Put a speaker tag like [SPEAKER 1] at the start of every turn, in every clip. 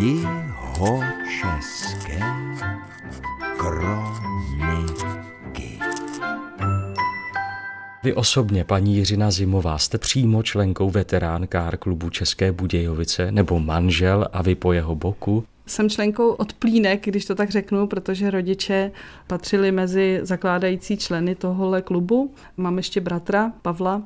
[SPEAKER 1] Jihočeské kroniky.
[SPEAKER 2] Vy osobně, paní Jiřina Zimová, jste přímo členkou veterán kár klubu České Budějovice nebo manžel a vy po jeho boku?
[SPEAKER 3] Jsem členkou od plínek, když to tak řeknu, protože rodiče patřili mezi zakládající členy tohohle klubu. Mám ještě bratra Pavla,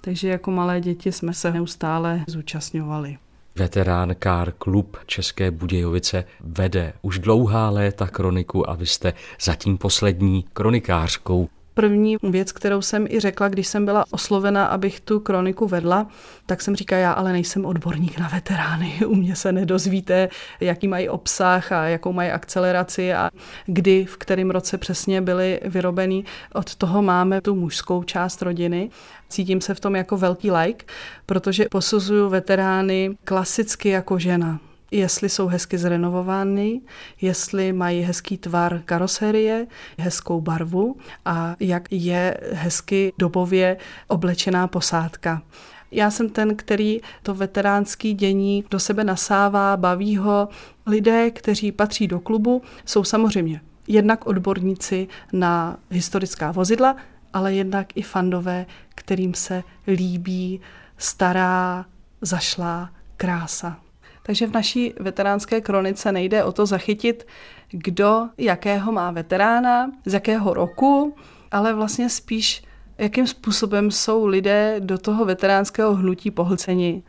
[SPEAKER 3] takže jako malé děti jsme se neustále zúčastňovali.
[SPEAKER 2] Veterán Kár klub České Budějovice vede už dlouhá léta kroniku a vy jste zatím poslední kronikářkou
[SPEAKER 3] První věc, kterou jsem i řekla, když jsem byla oslovena, abych tu kroniku vedla, tak jsem říkala, já ale nejsem odborník na veterány. U mě se nedozvíte, jaký mají obsah a jakou mají akceleraci a kdy, v kterém roce přesně byly vyrobený. Od toho máme tu mužskou část rodiny. Cítím se v tom jako velký like, protože posuzuju veterány klasicky jako žena jestli jsou hezky zrenovovány, jestli mají hezký tvar karoserie, hezkou barvu a jak je hezky dobově oblečená posádka. Já jsem ten, který to veteránský dění do sebe nasává, baví ho. Lidé, kteří patří do klubu, jsou samozřejmě jednak odborníci na historická vozidla, ale jednak i fandové, kterým se líbí stará, zašlá krása. Takže v naší veteránské kronice nejde o to zachytit, kdo jakého má veterána, z jakého roku, ale vlastně spíš, jakým způsobem jsou lidé do toho veteránského hnutí pohlceni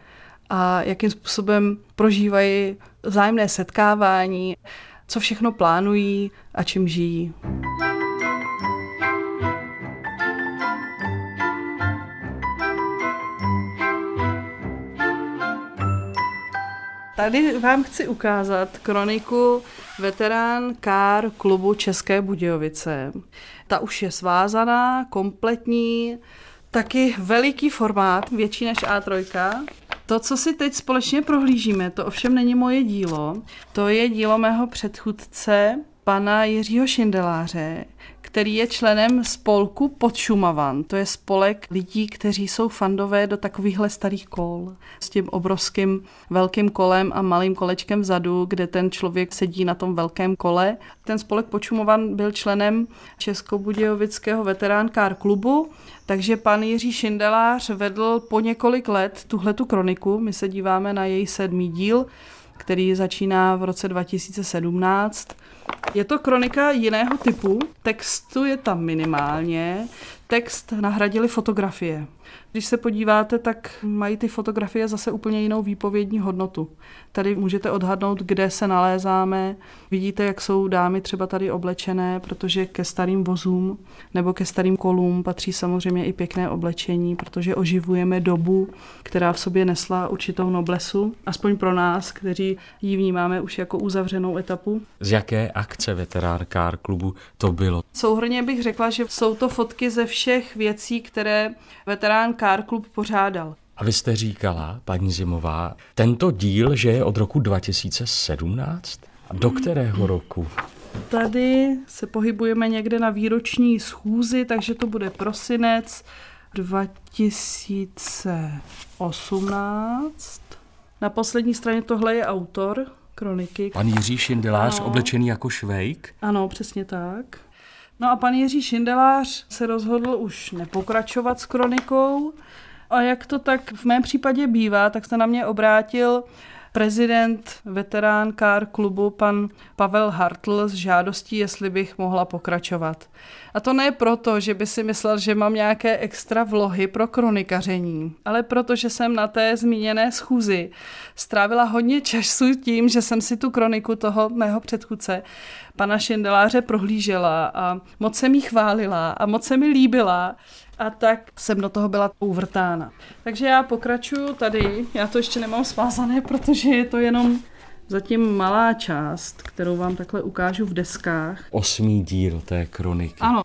[SPEAKER 3] a jakým způsobem prožívají vzájemné setkávání, co všechno plánují a čím žijí. Tady vám chci ukázat kroniku veterán kár klubu České Budějovice. Ta už je svázaná, kompletní, taky veliký formát, větší než A3. To, co si teď společně prohlížíme, to ovšem není moje dílo. To je dílo mého předchůdce, pana Jiřího Šindeláře, který je členem spolku Podšumavan. To je spolek lidí, kteří jsou fandové do takovýchhle starých kol. S tím obrovským velkým kolem a malým kolečkem vzadu, kde ten člověk sedí na tom velkém kole. Ten spolek Počumovan byl členem Českobudějovického veterán kár klubu, takže pan Jiří Šindelář vedl po několik let tuhletu kroniku. My se díváme na její sedmý díl, který začíná v roce 2017 je to kronika jiného typu, textu je tam minimálně, text nahradili fotografie. Když se podíváte, tak mají ty fotografie zase úplně jinou výpovědní hodnotu. Tady můžete odhadnout, kde se nalézáme. Vidíte, jak jsou dámy třeba tady oblečené, protože ke starým vozům nebo ke starým kolům patří samozřejmě i pěkné oblečení, protože oživujeme dobu, která v sobě nesla určitou noblesu, aspoň pro nás, kteří ji vnímáme už jako uzavřenou etapu.
[SPEAKER 2] Z jaké akce veterán Kár klubu to bylo?
[SPEAKER 3] Souhrně bych řekla, že jsou to fotky ze všech věcí, které veterán Car Club pořádal.
[SPEAKER 2] A vy jste říkala, paní Zimová, tento díl, že je od roku 2017? A do kterého roku?
[SPEAKER 3] Tady se pohybujeme někde na výroční schůzi, takže to bude prosinec 2018. Na poslední straně tohle je autor kroniky.
[SPEAKER 2] Pan Jiří Šindelář, ano. oblečený jako švejk?
[SPEAKER 3] Ano, přesně tak. No a pan Jiří Šindelář se rozhodl už nepokračovat s kronikou. A jak to tak v mém případě bývá, tak se na mě obrátil prezident veterán kár klubu pan Pavel Hartl s žádostí, jestli bych mohla pokračovat. A to ne proto, že by si myslel, že mám nějaké extra vlohy pro kronikaření, ale proto, že jsem na té zmíněné schůzi strávila hodně času tím, že jsem si tu kroniku toho mého předchůdce, pana Šindeláře, prohlížela a moc se mi chválila a moc se mi líbila a tak jsem do toho byla uvrtána. Takže já pokračuju tady, já to ještě nemám svázané, protože je to jenom zatím malá část, kterou vám takhle ukážu v deskách.
[SPEAKER 2] Osmý díl té kroniky.
[SPEAKER 3] Ano.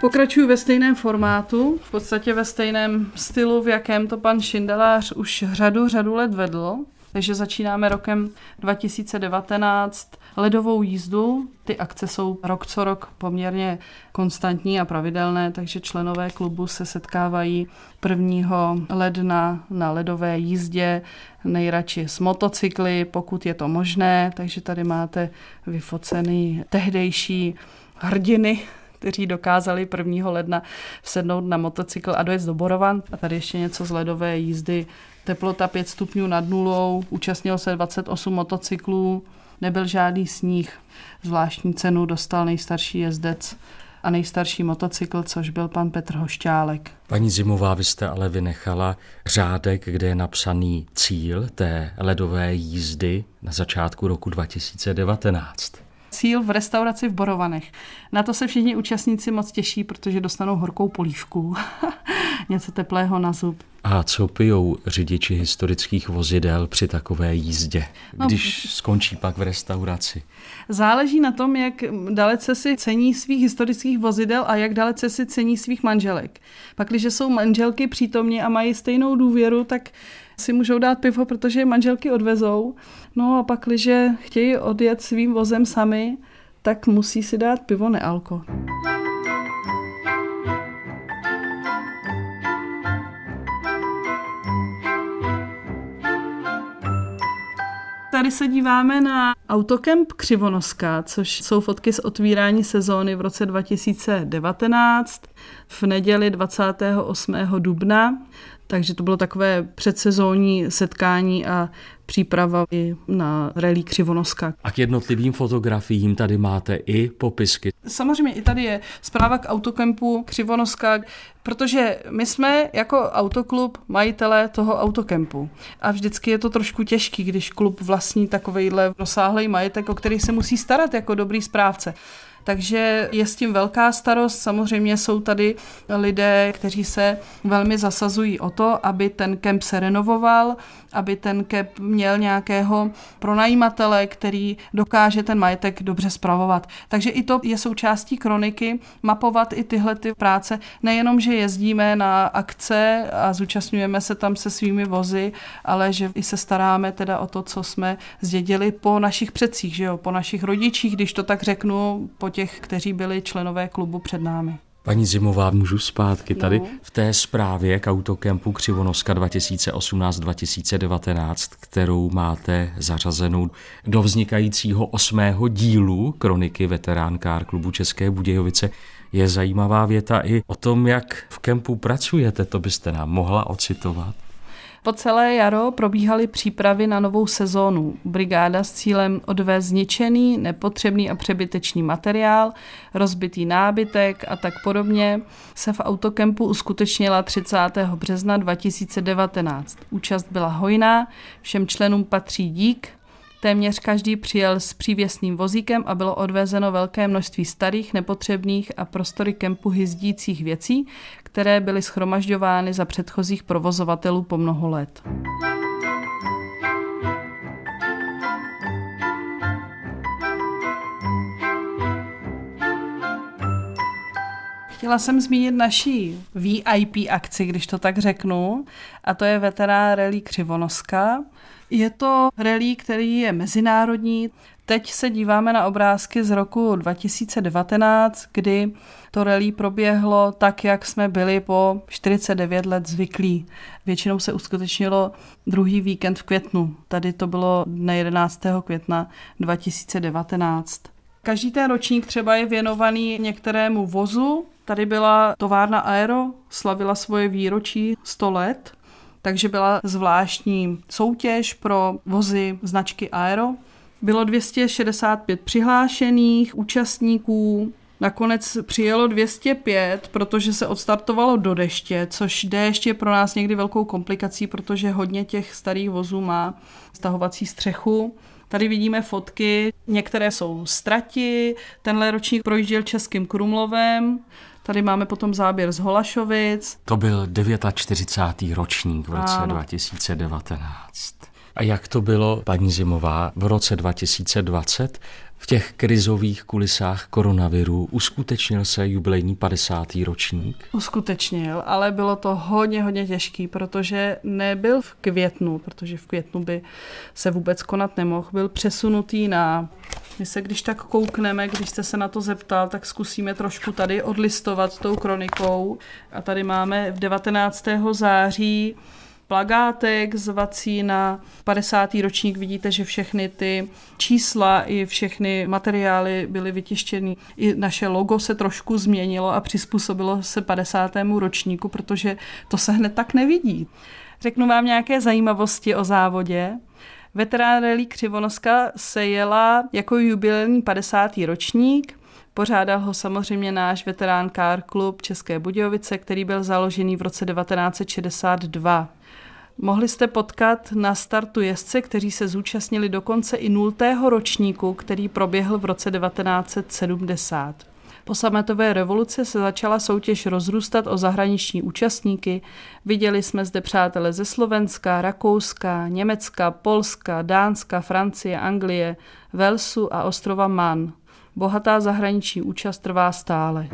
[SPEAKER 3] Pokračuju ve stejném formátu, v podstatě ve stejném stylu, v jakém to pan Šindelář už řadu, řadu let vedl. Takže začínáme rokem 2019 ledovou jízdu. Ty akce jsou rok co rok poměrně konstantní a pravidelné, takže členové klubu se setkávají 1. ledna na ledové jízdě, nejradši s motocykly, pokud je to možné, takže tady máte vyfocený tehdejší hrdiny kteří dokázali 1. ledna sednout na motocykl a dojet do Borovan. A tady ještě něco z ledové jízdy. Teplota 5 stupňů nad nulou, účastnilo se 28 motocyklů, nebyl žádný sníh. Zvláštní cenu dostal nejstarší jezdec a nejstarší motocykl, což byl pan Petr Hošťálek.
[SPEAKER 2] Paní Zimová, vy jste ale vynechala řádek, kde je napsaný cíl té ledové jízdy na začátku roku 2019
[SPEAKER 3] cíl v restauraci v Borovanech. Na to se všichni účastníci moc těší, protože dostanou horkou polívku, něco teplého na zub.
[SPEAKER 2] A co pijou řidiči historických vozidel při takové jízdě, no, když no, skončí pak v restauraci?
[SPEAKER 3] Záleží na tom, jak dalece si cení svých historických vozidel a jak dalece si cení svých manželek. Pak, když jsou manželky přítomně a mají stejnou důvěru, tak si můžou dát pivo, protože je manželky odvezou. No a pak, když chtějí odjet svým vozem sami, tak musí si dát pivo nealko. Tady se díváme na Autokemp Křivonoska, což jsou fotky z otvírání sezóny v roce 2019 v neděli 28. dubna. Takže to bylo takové předsezónní setkání a příprava i na rally Křivonoska.
[SPEAKER 2] A k jednotlivým fotografiím tady máte i popisky.
[SPEAKER 3] Samozřejmě i tady je zpráva k autokempu Křivonoska, protože my jsme jako autoklub majitelé toho autokempu. A vždycky je to trošku těžký, když klub vlastní takovýhle rozsáhlý majetek, o který se musí starat jako dobrý správce takže je s tím velká starost. Samozřejmě jsou tady lidé, kteří se velmi zasazují o to, aby ten kemp se renovoval, aby ten kemp měl nějakého pronajímatele, který dokáže ten majetek dobře spravovat. Takže i to je součástí kroniky, mapovat i tyhle ty práce. Nejenom, že jezdíme na akce a zúčastňujeme se tam se svými vozy, ale že i se staráme teda o to, co jsme zdědili po našich předcích, že jo, po našich rodičích, když to tak řeknu, po těch, kteří byli členové klubu před námi.
[SPEAKER 2] Paní Zimová, můžu zpátky tady no. v té zprávě k autokempu Křivonoska 2018-2019, kterou máte zařazenou do vznikajícího osmého dílu kroniky veteránkár klubu České Budějovice, je zajímavá věta i o tom, jak v kempu pracujete. To byste nám mohla ocitovat?
[SPEAKER 3] Po celé jaro probíhaly přípravy na novou sezónu. Brigáda s cílem odvést zničený, nepotřebný a přebytečný materiál, rozbitý nábytek a tak podobně se v autokempu uskutečnila 30. března 2019. Účast byla hojná, všem členům patří dík, Téměř každý přijel s přívěsným vozíkem a bylo odvezeno velké množství starých, nepotřebných a prostory kempu hyzdících věcí, které byly schromažďovány za předchozích provozovatelů po mnoho let. Chtěla jsem zmínit naší VIP akci, když to tak řeknu, a to je veterán Rally Křivonoska. Je to rally, který je mezinárodní. Teď se díváme na obrázky z roku 2019, kdy to rally proběhlo tak, jak jsme byli po 49 let zvyklí. Většinou se uskutečnilo druhý víkend v květnu. Tady to bylo dne 11. května 2019. Každý ten ročník třeba je věnovaný některému vozu. Tady byla továrna Aero, slavila svoje výročí 100 let, takže byla zvláštní soutěž pro vozy značky Aero. Bylo 265 přihlášených účastníků, Nakonec přijelo 205, protože se odstartovalo do deště, což déšť je pro nás někdy velkou komplikací, protože hodně těch starých vozů má stahovací střechu. Tady vidíme fotky, některé jsou strati, tenhle ročník projížděl Českým Krumlovem, Tady máme potom záběr z Holašovic.
[SPEAKER 2] To byl 49. ročník v roce ano. 2019. A jak to bylo, paní Zimová, v roce 2020? V těch krizových kulisách koronaviru uskutečnil se jubilejní 50. ročník?
[SPEAKER 3] Uskutečnil, ale bylo to hodně, hodně těžký, protože nebyl v květnu, protože v květnu by se vůbec konat nemohl, byl přesunutý na my se když tak koukneme, když jste se na to zeptal, tak zkusíme trošku tady odlistovat tou kronikou. A tady máme v 19. září plagátek zvací na 50. ročník. Vidíte, že všechny ty čísla i všechny materiály byly vytištěny. I naše logo se trošku změnilo a přizpůsobilo se 50. ročníku, protože to se hned tak nevidí. Řeknu vám nějaké zajímavosti o závodě. Veterán Rally Křivonoska se jela jako jubilejní 50. ročník. Pořádal ho samozřejmě náš veterán Car Club České Budějovice, který byl založený v roce 1962. Mohli jste potkat na startu jezdce, kteří se zúčastnili dokonce i nultého ročníku, který proběhl v roce 1970. Po sametové revoluci se začala soutěž rozrůstat o zahraniční účastníky. Viděli jsme zde přátele ze Slovenska, Rakouska, Německa, Polska, Dánska, Francie, Anglie, Velsu a ostrova Man. Bohatá zahraniční účast trvá stále.